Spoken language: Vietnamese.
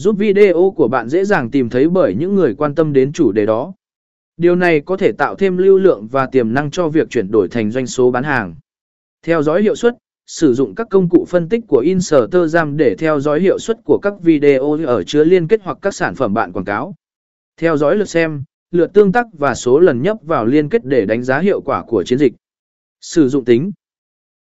Giúp video của bạn dễ dàng tìm thấy bởi những người quan tâm đến chủ đề đó. Điều này có thể tạo thêm lưu lượng và tiềm năng cho việc chuyển đổi thành doanh số bán hàng. Theo dõi hiệu suất, sử dụng các công cụ phân tích của Instagram để theo dõi hiệu suất của các video ở chứa liên kết hoặc các sản phẩm bạn quảng cáo. Theo dõi lượt xem, lượt tương tác và số lần nhấp vào liên kết để đánh giá hiệu quả của chiến dịch. Sử dụng tính,